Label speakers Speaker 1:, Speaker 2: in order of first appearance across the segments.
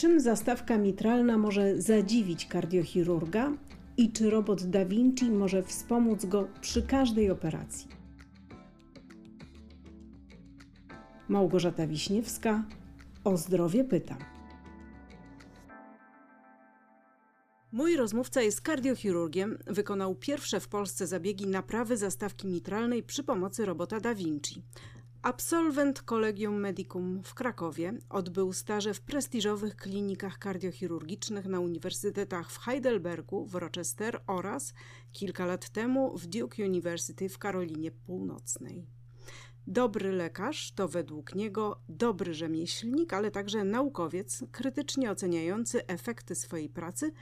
Speaker 1: Czym zastawka mitralna może zadziwić kardiochirurga i czy robot Da Vinci może wspomóc go przy każdej operacji? Małgorzata Wiśniewska o zdrowie pyta. Mój rozmówca jest kardiochirurgiem. Wykonał pierwsze w Polsce zabiegi naprawy zastawki mitralnej przy pomocy robota Da Vinci. Absolwent Collegium Medicum w Krakowie odbył staże w prestiżowych klinikach kardiochirurgicznych na uniwersytetach w Heidelbergu, w Rochester oraz kilka lat temu w Duke University w Karolinie Północnej. Dobry lekarz to według niego dobry rzemieślnik, ale także naukowiec, krytycznie oceniający efekty swojej pracy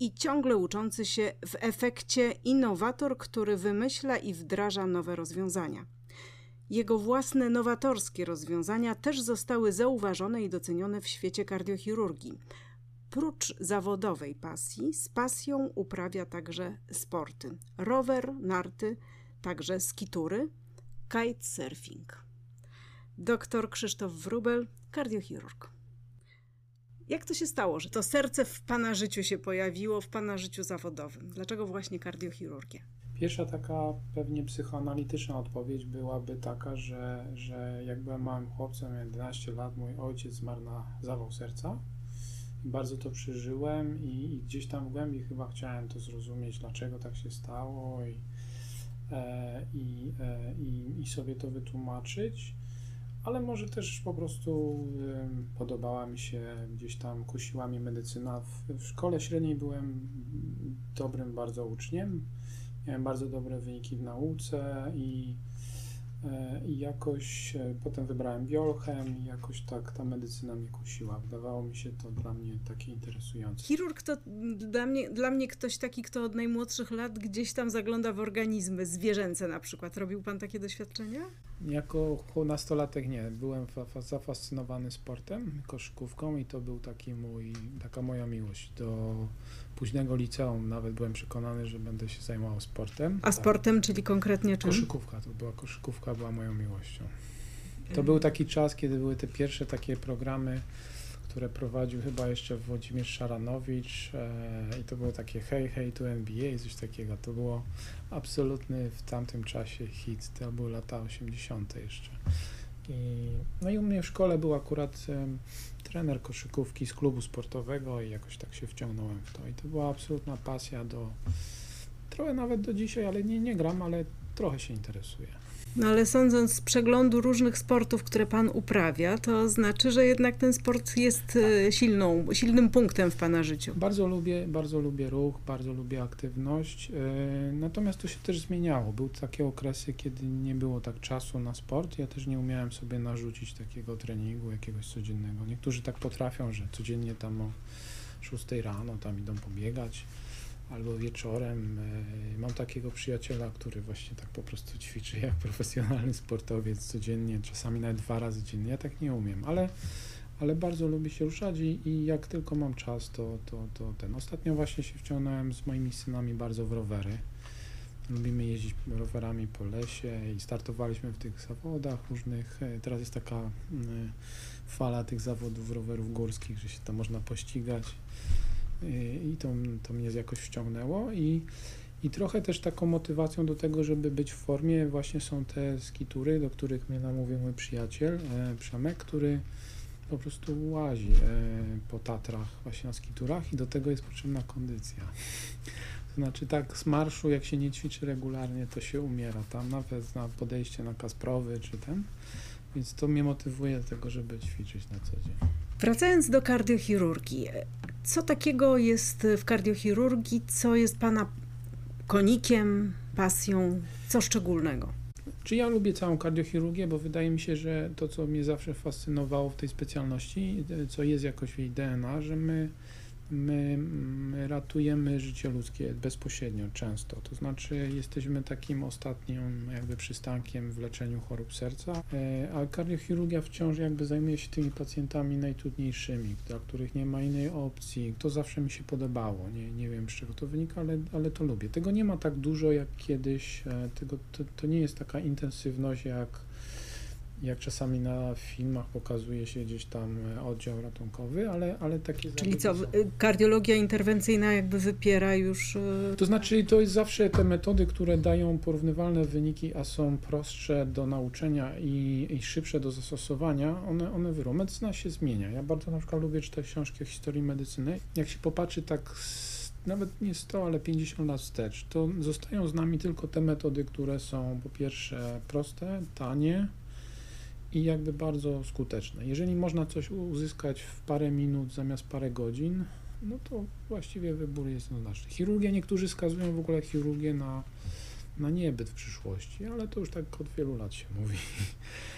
Speaker 1: i ciągle uczący się w efekcie innowator, który wymyśla i wdraża nowe rozwiązania. Jego własne nowatorskie rozwiązania też zostały zauważone i docenione w świecie kardiochirurgii. Prócz zawodowej pasji, z pasją uprawia także sporty: rower, narty, także skitury, kitesurfing. Dr Krzysztof Wrubel, kardiochirurg. Jak to się stało, że to serce w Pana życiu się pojawiło, w Pana życiu zawodowym? Dlaczego właśnie kardiochirurgia?
Speaker 2: Pierwsza taka pewnie psychoanalityczna odpowiedź byłaby taka, że, że jak byłem małym chłopcem, miałem 11 lat, mój ojciec zmarł na zawał serca. I bardzo to przeżyłem i, i, gdzieś tam w głębi chyba chciałem to zrozumieć, dlaczego tak się stało i, e, i, e, i, i sobie to wytłumaczyć ale może też po prostu y, podobała mi się, gdzieś tam kusiła mnie medycyna. W, w szkole średniej byłem dobrym bardzo uczniem, miałem bardzo dobre wyniki w nauce i i jakoś e, potem wybrałem biolchem i jakoś tak ta medycyna mnie kusiła. Wydawało mi się to dla mnie takie interesujące.
Speaker 1: Chirurg to dla mnie, dla mnie ktoś taki, kto od najmłodszych lat gdzieś tam zagląda w organizmy zwierzęce na przykład. Robił pan takie doświadczenia?
Speaker 2: Jako nastolatek nie. Byłem zafascynowany sportem, koszykówką i to był taki mój, taka moja miłość do późnego liceum. Nawet byłem przekonany, że będę się zajmował sportem.
Speaker 1: A sportem, czyli konkretnie czym?
Speaker 2: Koszykówka, to była koszykówka była moją miłością. To był taki czas, kiedy były te pierwsze takie programy, które prowadził chyba jeszcze Włodzimierz Szaranowicz e, i to było takie hej, hej, tu NBA, coś takiego. To było absolutny w tamtym czasie hit. To były lata 80. jeszcze. I, no i u mnie w szkole był akurat trener koszykówki z klubu sportowego i jakoś tak się wciągnąłem w to. I to była absolutna pasja do, trochę nawet do dzisiaj, ale nie, nie gram, ale trochę się interesuję.
Speaker 1: No ale sądząc z przeglądu różnych sportów, które pan uprawia, to znaczy, że jednak ten sport jest e, silną, silnym punktem w pana życiu.
Speaker 2: Bardzo lubię, bardzo lubię ruch, bardzo lubię aktywność. E, natomiast to się też zmieniało. Były takie okresy, kiedy nie było tak czasu na sport. Ja też nie umiałem sobie narzucić takiego treningu jakiegoś codziennego. Niektórzy tak potrafią, że codziennie tam o 6 rano tam idą pobiegać albo wieczorem. E, mam takiego przyjaciela, który właśnie tak po prostu ćwiczy jak profesjonalny sportowiec codziennie, czasami nawet dwa razy dziennie. Ja tak nie umiem, ale, ale bardzo lubię się ruszać i, i jak tylko mam czas, to, to, to ten. Ostatnio właśnie się wciągnąłem z moimi synami bardzo w rowery. Lubimy jeździć rowerami po lesie i startowaliśmy w tych zawodach różnych. E, teraz jest taka mm, fala tych zawodów rowerów górskich, że się tam można pościgać i to, to mnie jakoś wciągnęło i, i trochę też taką motywacją do tego, żeby być w formie właśnie są te skitury, do których mnie namówił mój przyjaciel e, Przemek, który po prostu łazi e, po Tatrach właśnie na skiturach i do tego jest potrzebna kondycja. To znaczy tak z marszu, jak się nie ćwiczy regularnie, to się umiera tam, nawet na podejście na Kasprowy czy ten, więc to mnie motywuje do tego, żeby ćwiczyć na co dzień.
Speaker 1: Wracając do kardiochirurgii, co takiego jest w kardiochirurgii, co jest Pana konikiem, pasją, co szczególnego?
Speaker 2: Czy ja lubię całą kardiochirurgię, bo wydaje mi się, że to, co mnie zawsze fascynowało w tej specjalności, co jest jakoś w jej DNA, że my my, my ratujemy życie ludzkie bezpośrednio, często. To znaczy jesteśmy takim ostatnim jakby przystankiem w leczeniu chorób serca, e, a kardiochirurgia wciąż jakby zajmuje się tymi pacjentami najtrudniejszymi, dla których nie ma innej opcji. To zawsze mi się podobało. Nie, nie wiem z czego to wynika, ale, ale to lubię. Tego nie ma tak dużo jak kiedyś. E, tego, to, to nie jest taka intensywność jak jak czasami na filmach pokazuje się gdzieś tam e, oddział ratunkowy, ale, ale takie
Speaker 1: Czyli co,
Speaker 2: są.
Speaker 1: y, kardiologia interwencyjna jakby wypiera już... y,
Speaker 2: To znaczy, to jest zawsze te metody, które dają porównywalne wyniki, a są prostsze do nauczenia i, i szybsze do zastosowania, one, one wyrą. Medycyna się zmienia. Ja bardzo na przykład lubię czytać książki o historii medycyny. Jak się popatrzy tak nawet nie 100, ale 50 lat wstecz, to zostają z nami tylko te metody, które są po pierwsze proste, tanie i jakby bardzo skuteczne. Jeżeli można coś uzyskać w parę minut zamiast parę godzin, no to właściwie wybór jest jednoznaczny. Chirurgia, niektórzy skazują w ogóle chirurgię na, na niebyt w przyszłości, ale to już tak od wielu lat się mówi.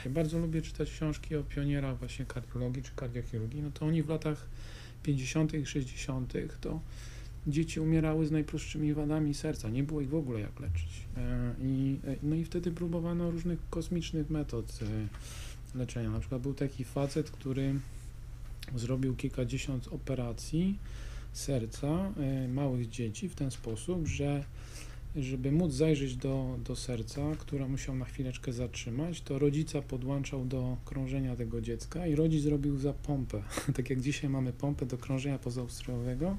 Speaker 2: Ja bardzo lubię czytać książki o pionierach właśnie kardiologii czy kardiochirurgii, no to oni w latach 50. i 60. to dzieci umierały z najprostszymi wadami serca, nie było ich w ogóle jak leczyć. E, I, e, no i wtedy próbowano różnych kosmicznych metod e, leczenia. Na przykład był taki facet, który zrobił kilkadziesiąt operacji serca małych dzieci w ten sposób, że żeby móc zajrzeć do, do serca, która musiał na chwileczkę zatrzymać, to rodzica podłączał do krążenia tego dziecka i rodzic zrobił za pompę. tak jak dzisiaj mamy pompę do krążenia pozaustrojowego,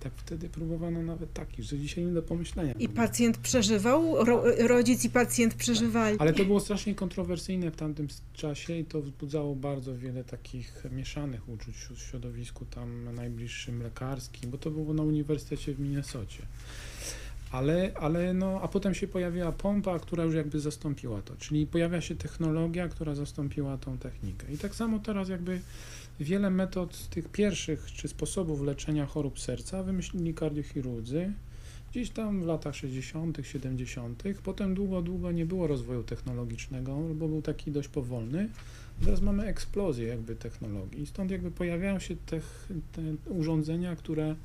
Speaker 2: tak wtedy próbowano nawet takich, że dzisiaj nie do pomyślenia.
Speaker 1: I pacjent przeżywał, ro, rodzic i pacjent przeżywali.
Speaker 2: Ale to było strasznie kontrowersyjne w tamtym czasie i to wzbudzało bardzo wiele takich mieszanych uczuć w środowisku tam najbliższym lekarskim, bo to było na uniwersytecie w Minnesocie. Ale, ale no, a potem się pojawiła pompa, która już jakby zastąpiła to, czyli pojawia się technologia, która zastąpiła tą technikę. I tak samo teraz jakby wiele metod tych pierwszych czy sposobów leczenia chorób serca wymyślili kardiochirurdzy gdzieś tam w latach 60., 70. Potem długo, długo nie było rozwoju technologicznego, bo był taki dość powolny. Teraz mamy eksplozję jakby technologii. Stąd jakby pojawiają się te, te urządzenia, które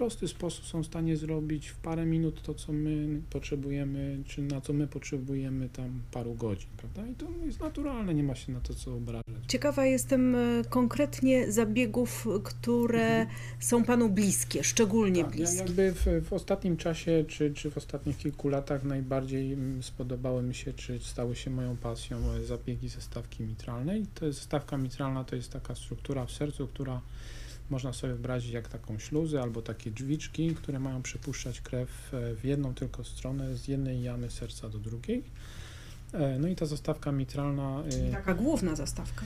Speaker 2: prosty sposób są w stanie zrobić w parę minut to, co my potrzebujemy, czy na co my potrzebujemy tam paru godzin, prawda? I to jest naturalne, nie ma się na to co obrażać.
Speaker 1: Ciekawa jestem e, konkretnie zabiegów, które są Panu bliskie, szczególnie
Speaker 2: Tak, ja
Speaker 1: bliskie.
Speaker 2: jakby w, w ostatnim czasie, czy, czy w ostatnich kilku latach najbardziej mm, spodobały mi się, czy stały się moją pasją e, zabiegi ze stawki mitralnej. To jest stawka mitralna, to jest taka struktura w sercu, która można sobie wyobrazić jak taką śluzę albo takie drzwiczki, które mają przepuszczać krew e, w jedną tylko stronę, z jednej jamy serca do drugiej. E, No i ta zastawka mitralna. e,
Speaker 1: Taka główna zastawka.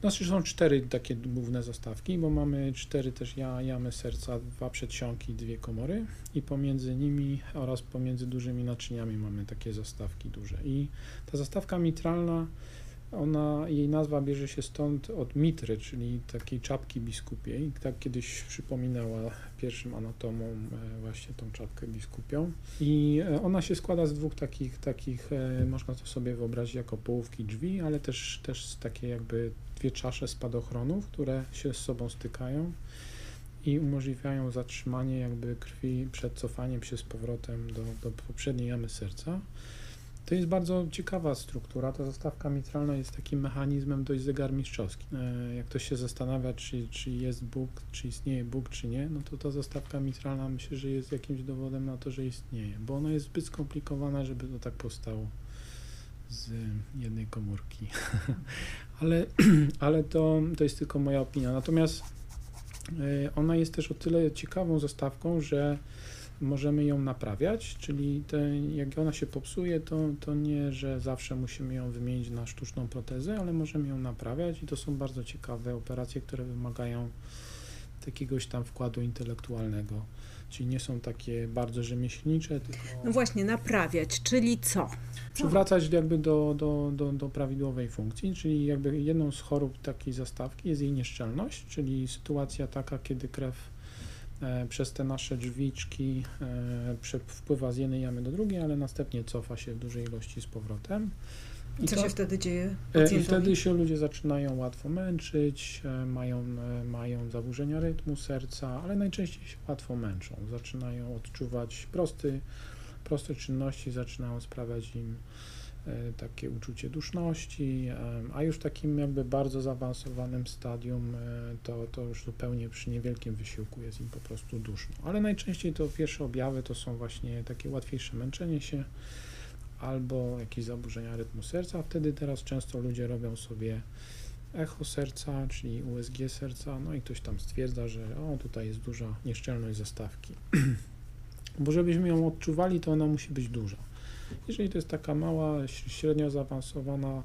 Speaker 2: znaczy są cztery takie główne zastawki, bo mamy cztery też ja, jamy serca, dwa przedsionki, dwie komory i pomiędzy nimi oraz pomiędzy dużymi naczyniami mamy takie zastawki duże. I ta zastawka mitralna, ona, jej nazwa bierze się stąd od mitry, czyli takiej czapki biskupiej. Tak kiedyś przypominała pierwszym anatomom e, właśnie tą czapkę biskupią. I e, ona się składa z dwóch takich, takich e, można to sobie wyobrazić jako połówki drzwi, ale też, też z takie jakby dwie czasze spadochronów, które się z sobą stykają i umożliwiają zatrzymanie jakby krwi przed cofaniem się z powrotem do, do poprzedniej jamy serca. To jest bardzo ciekawa struktura. Ta zastawka mitralna jest takim mechanizmem dość zegarmistrzowskim. E, Jak ktoś się zastanawia, czy, czy jest Bóg, czy istnieje Bóg, czy nie, no to ta zastawka mitralna myślę, że jest jakimś dowodem na to, że istnieje, bo ona jest zbyt skomplikowana, żeby to tak powstało z jednej komórki. ale ale to, to jest tylko moja opinia. Natomiast e, ona jest też o tyle ciekawą zastawką, że możemy ją naprawiać, czyli te, jak ona się popsuje, to, to nie, że zawsze musimy ją wymienić na sztuczną protezę, ale możemy ją naprawiać i to są bardzo ciekawe operacje, które wymagają jakiegoś tam wkładu intelektualnego. Czyli nie są takie bardzo rzemieślnicze, tylko
Speaker 1: No właśnie, naprawiać, czyli co?
Speaker 2: przywracać jakby do, do, do, do prawidłowej funkcji, czyli jakby jedną z chorób takiej zastawki jest jej nieszczelność, czyli sytuacja taka, kiedy krew przez te nasze drzwiczki e, wpływa z jednej jamy do drugiej, ale następnie cofa się w dużej ilości z powrotem.
Speaker 1: I co
Speaker 2: to-
Speaker 1: się wtedy dzieje
Speaker 2: E, I
Speaker 1: pacjentowi?
Speaker 2: wtedy się ludzie zaczynają łatwo męczyć, e, mają, e, mają zaburzenia rytmu serca, ale najczęściej się łatwo męczą. Zaczynają odczuwać prosty, proste czynności, zaczynają sprawiać im e, takie uczucie duszności, e, a już w takim jakby bardzo zaawansowanym stadium e, to, to już zupełnie przy niewielkim wysiłku jest im po prostu duszno. Ale najczęściej to pierwsze objawy to są właśnie takie łatwiejsze męczenie się, albo jakieś zaburzenia rytmu serca. Wtedy teraz często ludzie robią sobie echo serca, czyli USG serca, no i ktoś tam stwierdza, że o, tutaj jest duża nieszczelność zastawki. Bo żebyśmy ją odczuwali, to ona musi być duża. Jeżeli to jest taka mała, średnio zaawansowana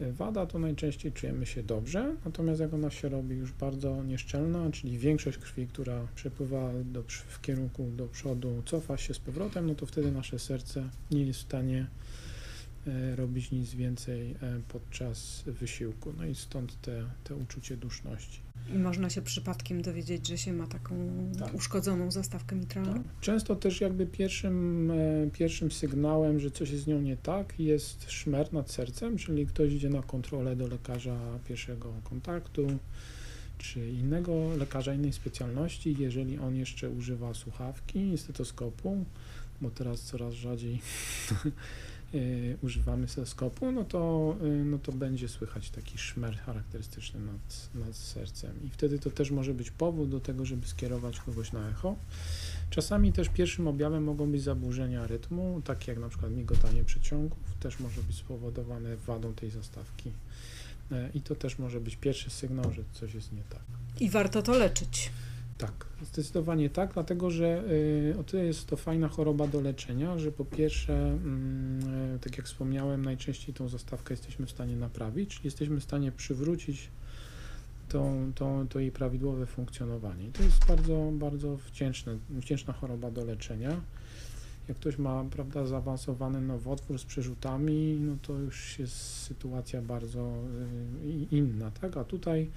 Speaker 2: e, wada, to najczęściej czujemy się dobrze, natomiast jak ona się robi już bardzo nieszczelna, czyli większość krwi, która przepływa do, w kierunku do przodu, cofa się z powrotem, no to wtedy nasze serce nie jest w stanie e, robić nic więcej e, podczas wysiłku. No i stąd te, te uczucie duszności.
Speaker 1: I można się przypadkiem dowiedzieć, że się ma taką
Speaker 2: Tak.
Speaker 1: uszkodzoną zastawkę mitralną?
Speaker 2: Tak. Często też jakby pierwszym, e, pierwszym sygnałem, że coś jest z nią nie tak, jest szmer nad sercem, czyli ktoś idzie na kontrolę do lekarza pierwszego kontaktu, czy innego lekarza innej specjalności, jeżeli on jeszcze używa słuchawki, stetoskopu, bo teraz coraz rzadziej używamy stetoskopu, no to, e, no to będzie słychać taki szmer charakterystyczny nad, nad sercem. I wtedy to też może być powód do tego, żeby skierować kogoś na echo. Czasami też pierwszym objawem mogą być zaburzenia rytmu, takie jak na przykład migotanie przeciągów, też może być spowodowane wadą tej zastawki. E, I to też może być pierwszy sygnał, że coś jest nie tak.
Speaker 1: I warto to leczyć.
Speaker 2: Tak, zdecydowanie tak, dlatego że y, o tyle jest to fajna choroba do leczenia, że po pierwsze, mm, y, tak jak wspomniałem, najczęściej tą zastawkę jesteśmy w stanie naprawić, jesteśmy w stanie przywrócić tą, tą, to jej prawidłowe funkcjonowanie. I to jest bardzo, bardzo wdzięczne, wdzięczna choroba do leczenia. Jak ktoś ma prawda, zaawansowany nowotwór z przerzutami, no to już jest sytuacja bardzo y, inna, tak? A tutaj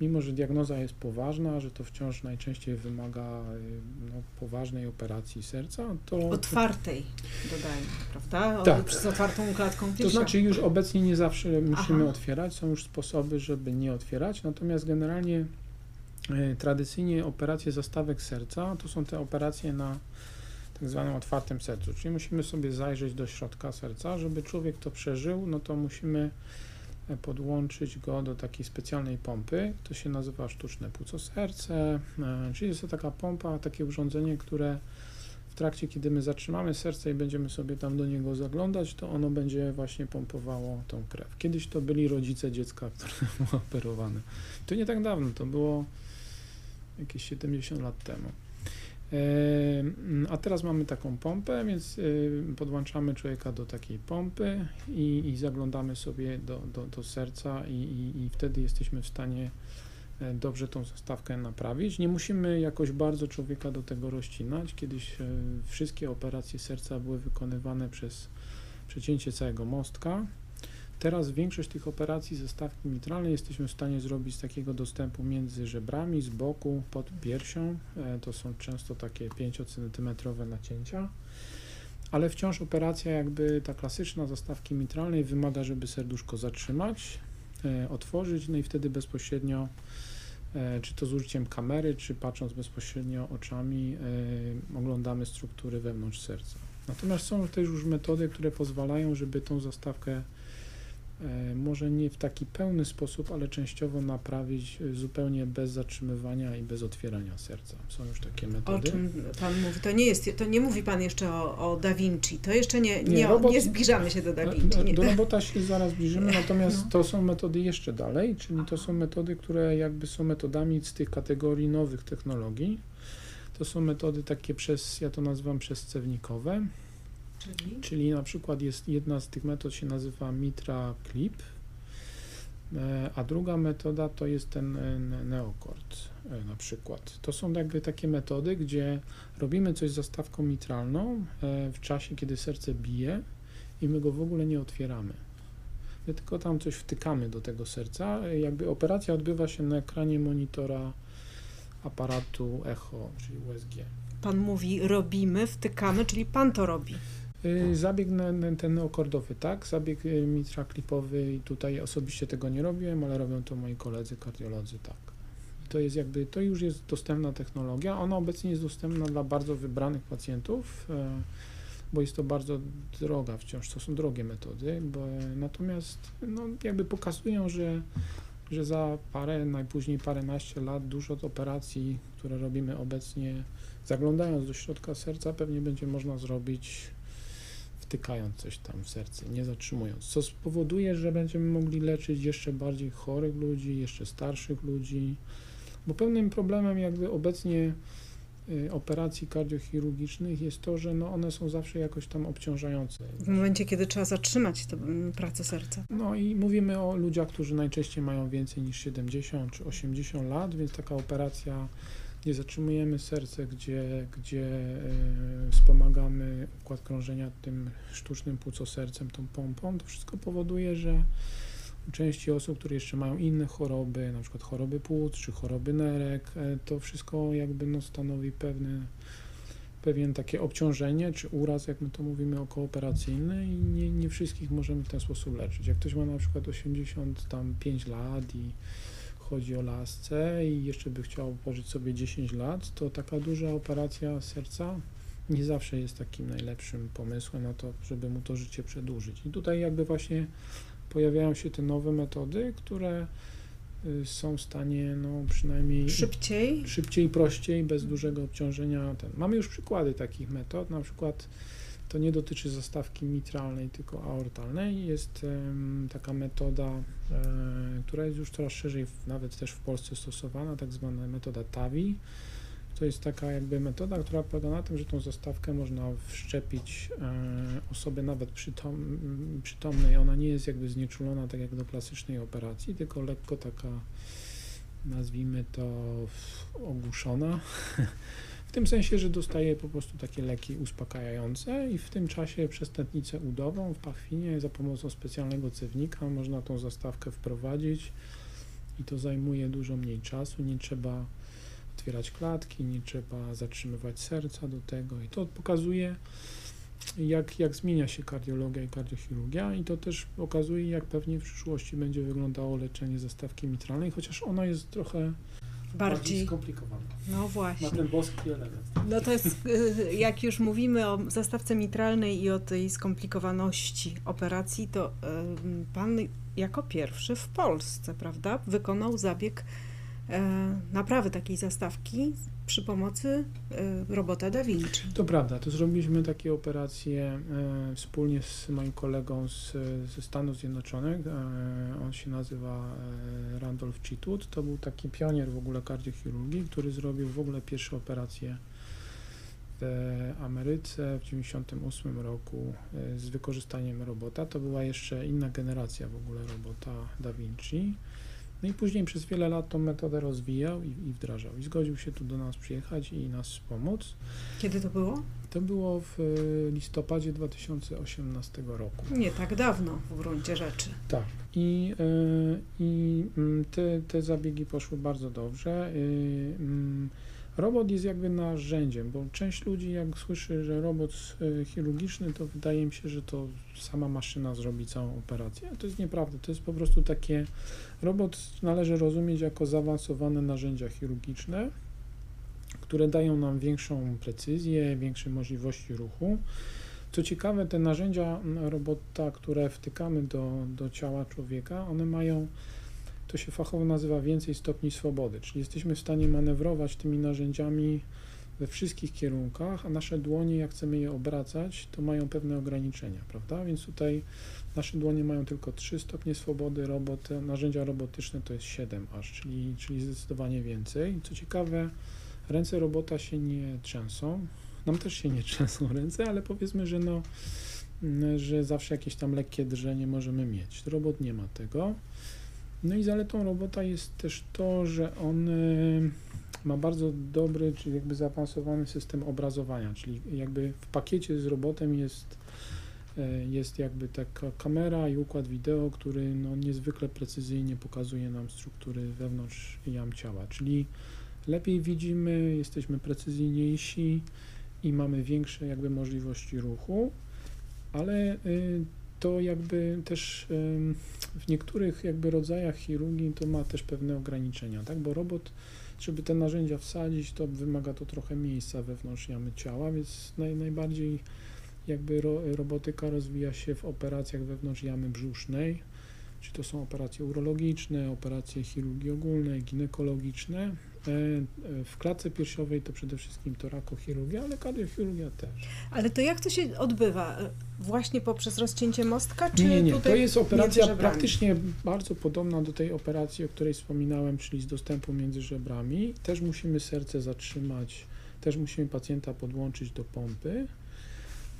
Speaker 2: mimo że diagnoza jest poważna, że to wciąż najczęściej wymaga y, no, poważnej operacji serca, to,
Speaker 1: Otwartej, dodajmy, prawda? O,
Speaker 2: Tak.
Speaker 1: Z otwartą klatką
Speaker 2: to
Speaker 1: piersiową.
Speaker 2: znaczy już obecnie nie zawsze musimy
Speaker 1: Aha.
Speaker 2: otwierać, są już sposoby, żeby nie otwierać, natomiast generalnie y, tradycyjnie operacje zastawek serca to są te operacje na tak zwanym otwartym sercu, czyli musimy sobie zajrzeć do środka serca, żeby człowiek to przeżył, no to musimy podłączyć go do takiej specjalnej pompy, to się nazywa sztuczne płuco serce, e, czyli jest to taka pompa, takie urządzenie, które w trakcie, kiedy my zatrzymamy serce i będziemy sobie tam do niego zaglądać, to ono będzie właśnie pompowało tą krew. Kiedyś to byli rodzice dziecka, które było operowane. To nie tak dawno, to było jakieś 70 lat temu. A teraz mamy taką pompę, więc y, podłączamy człowieka do takiej pompy i, i zaglądamy sobie do, do, do serca i, i, i wtedy jesteśmy w stanie e, dobrze tą zastawkę naprawić. Nie musimy jakoś bardzo człowieka do tego rozcinać. Kiedyś e, wszystkie operacje serca były wykonywane przez przecięcie całego mostka. Teraz większość tych operacji zastawki mitralnej jesteśmy w stanie zrobić z takiego dostępu między żebrami, z boku, pod piersią. E, To są często takie 5 cm nacięcia. Ale wciąż operacja jakby ta klasyczna zastawki mitralnej wymaga, żeby serduszko zatrzymać, e, otworzyć, no i wtedy bezpośrednio, e, czy to z użyciem kamery, czy patrząc bezpośrednio oczami, oglądamy struktury wewnątrz serca. Natomiast są też już metody, które pozwalają, żeby tą zastawkę może nie w taki pełny sposób, ale częściowo naprawić e, zupełnie bez zatrzymywania i bez otwierania serca. Są już takie
Speaker 1: O
Speaker 2: metody.
Speaker 1: czym pan mówi? To nie jest, to nie mówi pan jeszcze o, o Da Vinci. To jeszcze nie, nie,
Speaker 2: Nie,
Speaker 1: nie,
Speaker 2: robot-
Speaker 1: zbliżamy się do Da
Speaker 2: Do,
Speaker 1: Vinci. Nie.
Speaker 2: do robota się zaraz zbliżymy, natomiast
Speaker 1: No.
Speaker 2: to są metody jeszcze dalej, czyli to są metody, które jakby są metodami z tych kategorii nowych technologii. To są metody takie przez, ja to nazywam przescewnikowe,
Speaker 1: Czyli?
Speaker 2: czyli na przykład jest jedna z tych metod się nazywa Mitra Clip, e, a druga metoda to jest ten e, ne- Neocord e, na przykład. To są jakby takie metody, gdzie robimy coś z zastawką mitralną w czasie, kiedy serce bije i my go w ogóle nie otwieramy. My tylko tam coś wtykamy do tego serca. Jakby operacja odbywa się na ekranie monitora aparatu echo, czyli USG.
Speaker 1: Pan mówi robimy, wtykamy, czyli pan to robi.
Speaker 2: Y, Zabieg ten neokordowy, tak? Zabieg y, mitra klipowy i tutaj osobiście tego nie robiłem, ale robią to moi koledzy kardiolodzy, tak. To jest jakby, to już jest dostępna technologia. Ona obecnie jest dostępna dla bardzo wybranych pacjentów, e, bo jest to bardzo droga wciąż, to są drogie metody, bo, natomiast no, jakby pokazują, że, że za parę, najpóźniej paręnaście lat dużo operacji, które robimy obecnie, zaglądając do środka serca, pewnie będzie można zrobić wtykając coś tam w serce, nie zatrzymując, co spowoduje, że będziemy mogli leczyć jeszcze bardziej chorych ludzi, jeszcze starszych ludzi, bo pewnym problemem jakby obecnie y, operacji kardiochirurgicznych jest to, że no one są zawsze jakoś tam obciążające.
Speaker 1: W momencie, kiedy trzeba zatrzymać tę mm, pracę serca.
Speaker 2: No i mówimy o ludziach, którzy najczęściej mają więcej niż 70 czy 80 lat, więc taka operacja nie zatrzymujemy serce, gdzie, gdzie e, wspomagamy układ krążenia tym sztucznym płucosercem, tą pompą, to wszystko powoduje, że u części osób, które jeszcze mają inne choroby, na przykład choroby płuc czy choroby nerek, e, to wszystko jakby no stanowi pewne, pewien takie obciążenie czy uraz, jak my to mówimy, okooperacyjny i nie, nie wszystkich możemy w ten sposób leczyć. Jak ktoś ma na przykład 85 lat i chodzi o lasce i jeszcze by chciał pożyć sobie 10 lat, to taka duża operacja serca nie zawsze jest takim najlepszym pomysłem na to, żeby mu to życie przedłużyć. I tutaj jakby właśnie pojawiają się te nowe metody, które y, są w stanie no, przynajmniej
Speaker 1: Szybciej.
Speaker 2: szybciej, prościej, bez dużego obciążenia. Ten. Mamy już przykłady takich metod, na przykład to nie dotyczy zastawki mitralnej, tylko aortalnej. Jest taka metoda, e, która jest już coraz szerzej, nawet też w Polsce stosowana, tak zwana metoda TAVI. To jest taka jakby metoda, która polega na tym, że tą zastawkę można wszczepić e, osobie nawet przytom, przytomnej. Ona nie jest jakby znieczulona tak jak do klasycznej operacji, tylko lekko taka, nazwijmy to, ogłuszona. Tym sensie, że dostaje po prostu takie leki uspokajające i w tym czasie przez tętnicę udową w pachwinie za pomocą specjalnego cewnika można tą zastawkę wprowadzić i to zajmuje dużo mniej czasu, nie trzeba otwierać klatki, nie trzeba zatrzymywać serca do tego i to pokazuje jak, jak zmienia się kardiologia i kardiochirurgia i to też pokazuje jak pewnie w przyszłości będzie wyglądało leczenie zastawki mitralnej, chociaż ona jest trochę
Speaker 1: Bardziej.
Speaker 2: skomplikowana.
Speaker 1: No
Speaker 2: Ma
Speaker 1: właśnie.
Speaker 2: ten boski element.
Speaker 1: No to jest, y, jak już mówimy o zastawce mitralnej i o tej skomplikowaności operacji, to y, pan jako pierwszy w Polsce, prawda, wykonał zabieg e, naprawy takiej zastawki przy pomocy e, robota Da Vinci.
Speaker 2: To prawda, to zrobiliśmy takie operacje e, wspólnie z moim kolegą z, ze Stanów Zjednoczonych. E, on się nazywa e, Randolph Chitwood. To był taki pionier w ogóle kardiochirurgii, który zrobił w ogóle pierwsze operacje w Ameryce w 1998 roku z wykorzystaniem robota. To była jeszcze inna generacja w ogóle robota Da Vinci. No i później przez wiele lat tą metodę rozwijał i, i wdrażał. I zgodził się tu do nas przyjechać i nas wspomóc.
Speaker 1: Kiedy to było?
Speaker 2: To było w e, listopadzie 2018 roku.
Speaker 1: Nie tak dawno w gruncie rzeczy.
Speaker 2: Tak. I, e, i mm, te, te zabiegi poszły bardzo dobrze. E, mm, Robot jest jakby narzędziem, bo część ludzi jak słyszy, że robot e, chirurgiczny, to wydaje im się, że to sama maszyna zrobi całą operację. To jest nieprawda. To jest po prostu takie, robot należy rozumieć jako zaawansowane narzędzia chirurgiczne, które dają nam większą precyzję, większe możliwości ruchu. Co ciekawe, te narzędzia robota, które wtykamy do, do ciała człowieka, one mają, to się fachowo nazywa więcej stopni swobody, czyli jesteśmy w stanie manewrować tymi narzędziami we wszystkich kierunkach, a nasze dłonie, jak chcemy je obracać, to mają pewne ograniczenia, prawda? Więc tutaj nasze dłonie mają tylko 3 stopnie swobody, narzędzia robotyczne to jest 7 aż, czyli, czyli zdecydowanie więcej. Co ciekawe, ręce robota się nie trzęsą, nam też się nie trzęsą ręce, ale powiedzmy, że no, mm, że zawsze jakieś tam lekkie drżenie możemy mieć. Robot nie ma tego. No i zaletą robota jest też to, że on y, ma bardzo dobry, czyli jakby zaawansowany system obrazowania, czyli jakby w pakiecie z robotem jest, y, jest jakby taka kamera i układ wideo, który no niezwykle precyzyjnie pokazuje nam struktury wewnątrz jam ciała, czyli lepiej widzimy, jesteśmy precyzyjniejsi i mamy większe jakby możliwości ruchu, ale y, to jakby też w niektórych jakby rodzajach chirurgii to ma też pewne ograniczenia, tak? Bo robot, żeby te narzędzia wsadzić, to wymaga to trochę miejsca wewnątrz jamy ciała, więc naj, najbardziej jakby ro, robotyka rozwija się w operacjach wewnątrz jamy brzusznej, Czy to są operacje urologiczne, operacje chirurgii ogólnej, ginekologiczne. E, e, W klatce piersiowej to przede wszystkim torakochirurgia, ale kardiochirurgia też.
Speaker 1: Ale to jak to się odbywa? Właśnie poprzez rozcięcie mostka, czy
Speaker 2: Nie, nie, nie.
Speaker 1: tutaj
Speaker 2: To jest operacja praktycznie bardzo podobna do tej operacji, o której wspominałem, czyli z dostępu między żebrami. Też musimy serce zatrzymać, też musimy pacjenta podłączyć do pompy.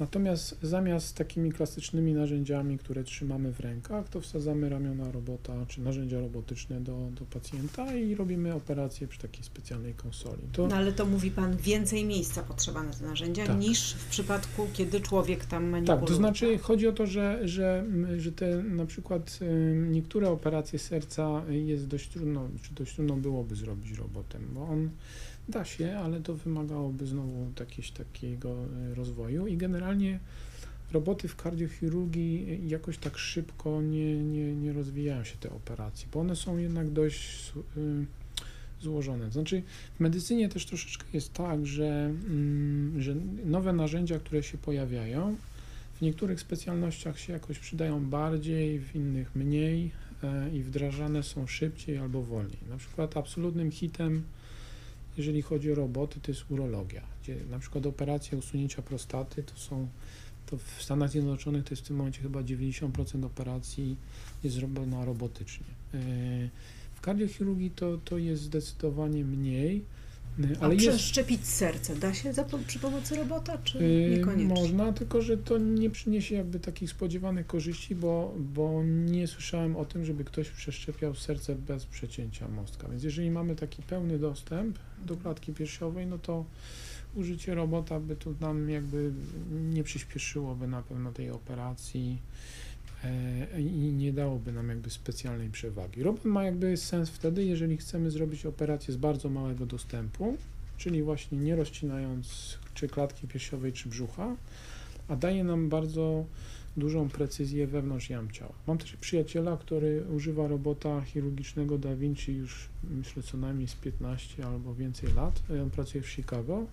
Speaker 2: Natomiast zamiast takimi klasycznymi narzędziami, które trzymamy w rękach, to wsadzamy ramiona robota czy narzędzia robotyczne do, do pacjenta i robimy operację przy takiej specjalnej konsoli. To,
Speaker 1: No ale to mówi Pan, więcej miejsca potrzeba na te narzędzia
Speaker 2: Tak.
Speaker 1: niż w przypadku, kiedy człowiek tam manipuluje.
Speaker 2: Tak, to znaczy chodzi o to, że, że, że te na przykład y, niektóre operacje serca jest dość trudno, czy dość trudno byłoby zrobić robotem, bo on da się, ale to wymagałoby znowu jakiegoś takiego y, rozwoju i generalnie roboty w kardiochirurgii jakoś tak szybko nie, nie, nie rozwijają się te operacje, bo one są jednak dość y, złożone. Znaczy w medycynie też troszeczkę jest tak, że, mm, że nowe narzędzia, które się pojawiają, w niektórych specjalnościach się jakoś przydają bardziej, w innych mniej e, i wdrażane są szybciej albo wolniej. Na przykład absolutnym hitem, jeżeli chodzi o roboty, to jest urologia, gdzie na przykład operacja usunięcia prostaty to są to w Stanach Zjednoczonych to jest w tym momencie chyba 90% operacji jest zrobiona robotycznie. E, W kardiochirurgii to, to jest zdecydowanie mniej,
Speaker 1: A
Speaker 2: ale jest,
Speaker 1: przeszczepić serce da się za, przy pomocy robota, czy
Speaker 2: Yy,
Speaker 1: niekoniecznie?
Speaker 2: Można, tylko że to nie przyniesie jakby takich spodziewanych korzyści, bo, bo nie słyszałem o tym, żeby ktoś przeszczepiał serce bez przecięcia mostka. Więc jeżeli mamy taki pełny dostęp do klatki piersiowej, no to użycie robota by tu nam jakby nie przyspieszyłoby na pewno tej operacji i nie dałoby nam jakby specjalnej przewagi. Robot ma jakby sens wtedy, jeżeli chcemy zrobić operację z bardzo małego dostępu, czyli właśnie nie rozcinając czy klatki piersiowej, czy brzucha, a daje nam bardzo dużą precyzję wewnątrz jam ciała. Mam też przyjaciela, który używa robota chirurgicznego Da Vinci już myślę co najmniej z 15 albo więcej lat. On pracuje w Chicago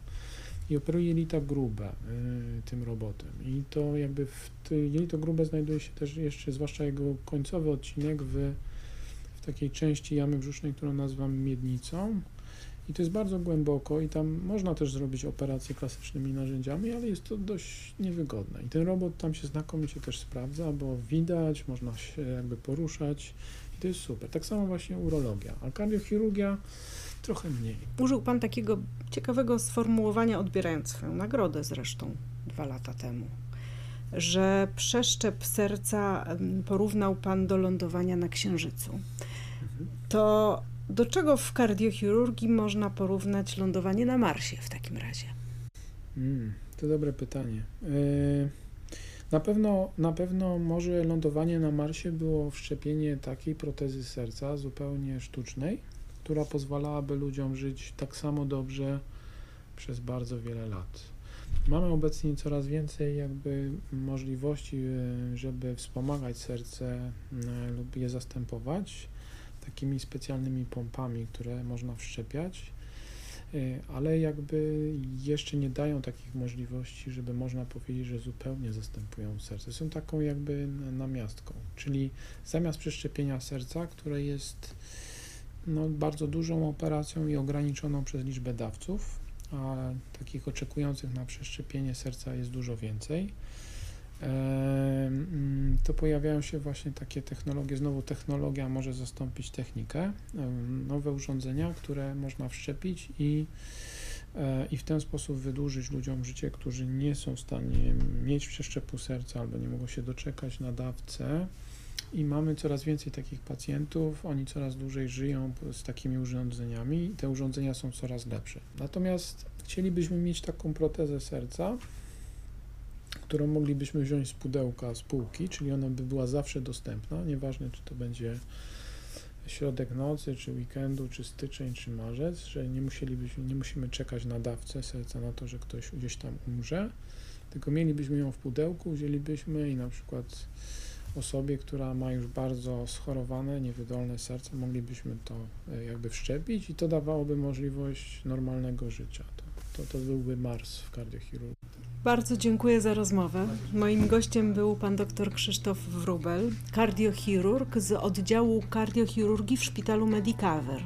Speaker 2: i operuje jelita grube y, tym robotem. I to jakby w jelito grube znajduje się też jeszcze, zwłaszcza jego końcowy odcinek w, w takiej części jamy brzusznej, którą nazywam miednicą. I to jest bardzo głęboko i tam można też zrobić operacje klasycznymi narzędziami, ale jest to dość niewygodne. I ten robot tam się znakomicie też sprawdza, bo widać, można się jakby poruszać i to jest super. Tak samo właśnie urologia, a kardiochirurgia trochę mniej.
Speaker 1: Użył Pan takiego ciekawego sformułowania, odbierając swoją nagrodę zresztą dwa lata temu, że przeszczep serca porównał Pan do lądowania na Księżycu. To do czego w kardiochirurgii można porównać lądowanie na Marsie w takim razie?
Speaker 2: Mm, to dobre pytanie. Yy, Na pewno, na pewno może lądowanie na Marsie było wszczepienie takiej protezy serca zupełnie sztucznej, która pozwalałaby ludziom żyć tak samo dobrze przez bardzo wiele lat. Mamy obecnie coraz więcej jakby możliwości, yy, żeby wspomagać serce yy, lub je zastępować takimi specjalnymi pompami, które można wszczepiać. Y, ale jakby jeszcze nie dają takich możliwości, żeby można powiedzieć, że zupełnie zastępują serce. Są taką jakby namiastką, czyli zamiast przeszczepienia serca, które jest no, bardzo dużą operacją i ograniczoną przez liczbę dawców, a takich oczekujących na przeszczepienie serca jest dużo więcej, to pojawiają się właśnie takie technologie. Znowu technologia może zastąpić technikę. Nowe urządzenia, które można wszczepić i, e, i w ten sposób wydłużyć ludziom życie, którzy nie są w stanie mieć przeszczepu serca albo nie mogą się doczekać na dawce. I mamy coraz więcej takich pacjentów, oni coraz dłużej żyją z takimi urządzeniami i te urządzenia są coraz lepsze. Natomiast chcielibyśmy mieć taką protezę serca, którą moglibyśmy wziąć z pudełka, z półki, czyli ona by była zawsze dostępna, nieważne czy to będzie środek nocy, czy weekendu, czy styczeń, czy marzec, że nie musielibyśmy, nie musimy czekać na dawcę serca, na to, że ktoś gdzieś tam umrze, tylko mielibyśmy ją w pudełku, wzięlibyśmy i na przykład osobie, która ma już bardzo schorowane, niewydolne serce, moglibyśmy to e, jakby wszczepić i to dawałoby możliwość normalnego życia. To, to, to byłby Mars w kardiochirurgii.
Speaker 1: Bardzo dziękuję za rozmowę. Moim gościem był pan dr Krzysztof Wrubel, kardiochirurg z oddziału kardiochirurgii w szpitalu Medicover.